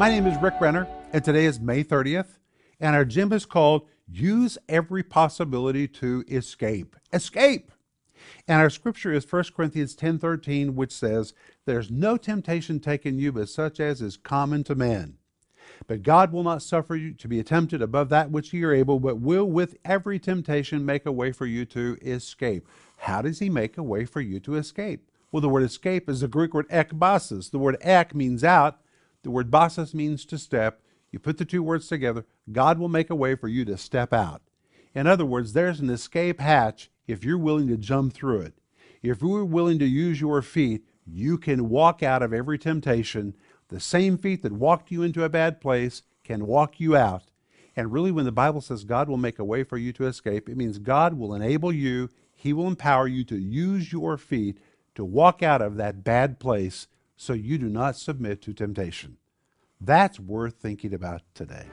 My name is Rick Renner, and today is May 30th, and our gym is called Use Every Possibility to Escape. Escape! And our scripture is 1 Corinthians 10:13, which says, "There's no temptation taken you but such as is common to men. But God will not suffer you to be tempted above that which ye are able, but will with every temptation make a way for you to escape." How does he make a way for you to escape? Well, the word escape is the Greek word ekbasis. The word ek means out, the word basis means to step. You put the two words together, God will make a way for you to step out. In other words, there's an escape hatch if you're willing to jump through it. If you're willing to use your feet, you can walk out of every temptation. The same feet that walked you into a bad place can walk you out. And really, when the Bible says God will make a way for you to escape, it means God will enable you, He will empower you to use your feet to walk out of that bad place so you do not submit to temptation. That's worth thinking about today.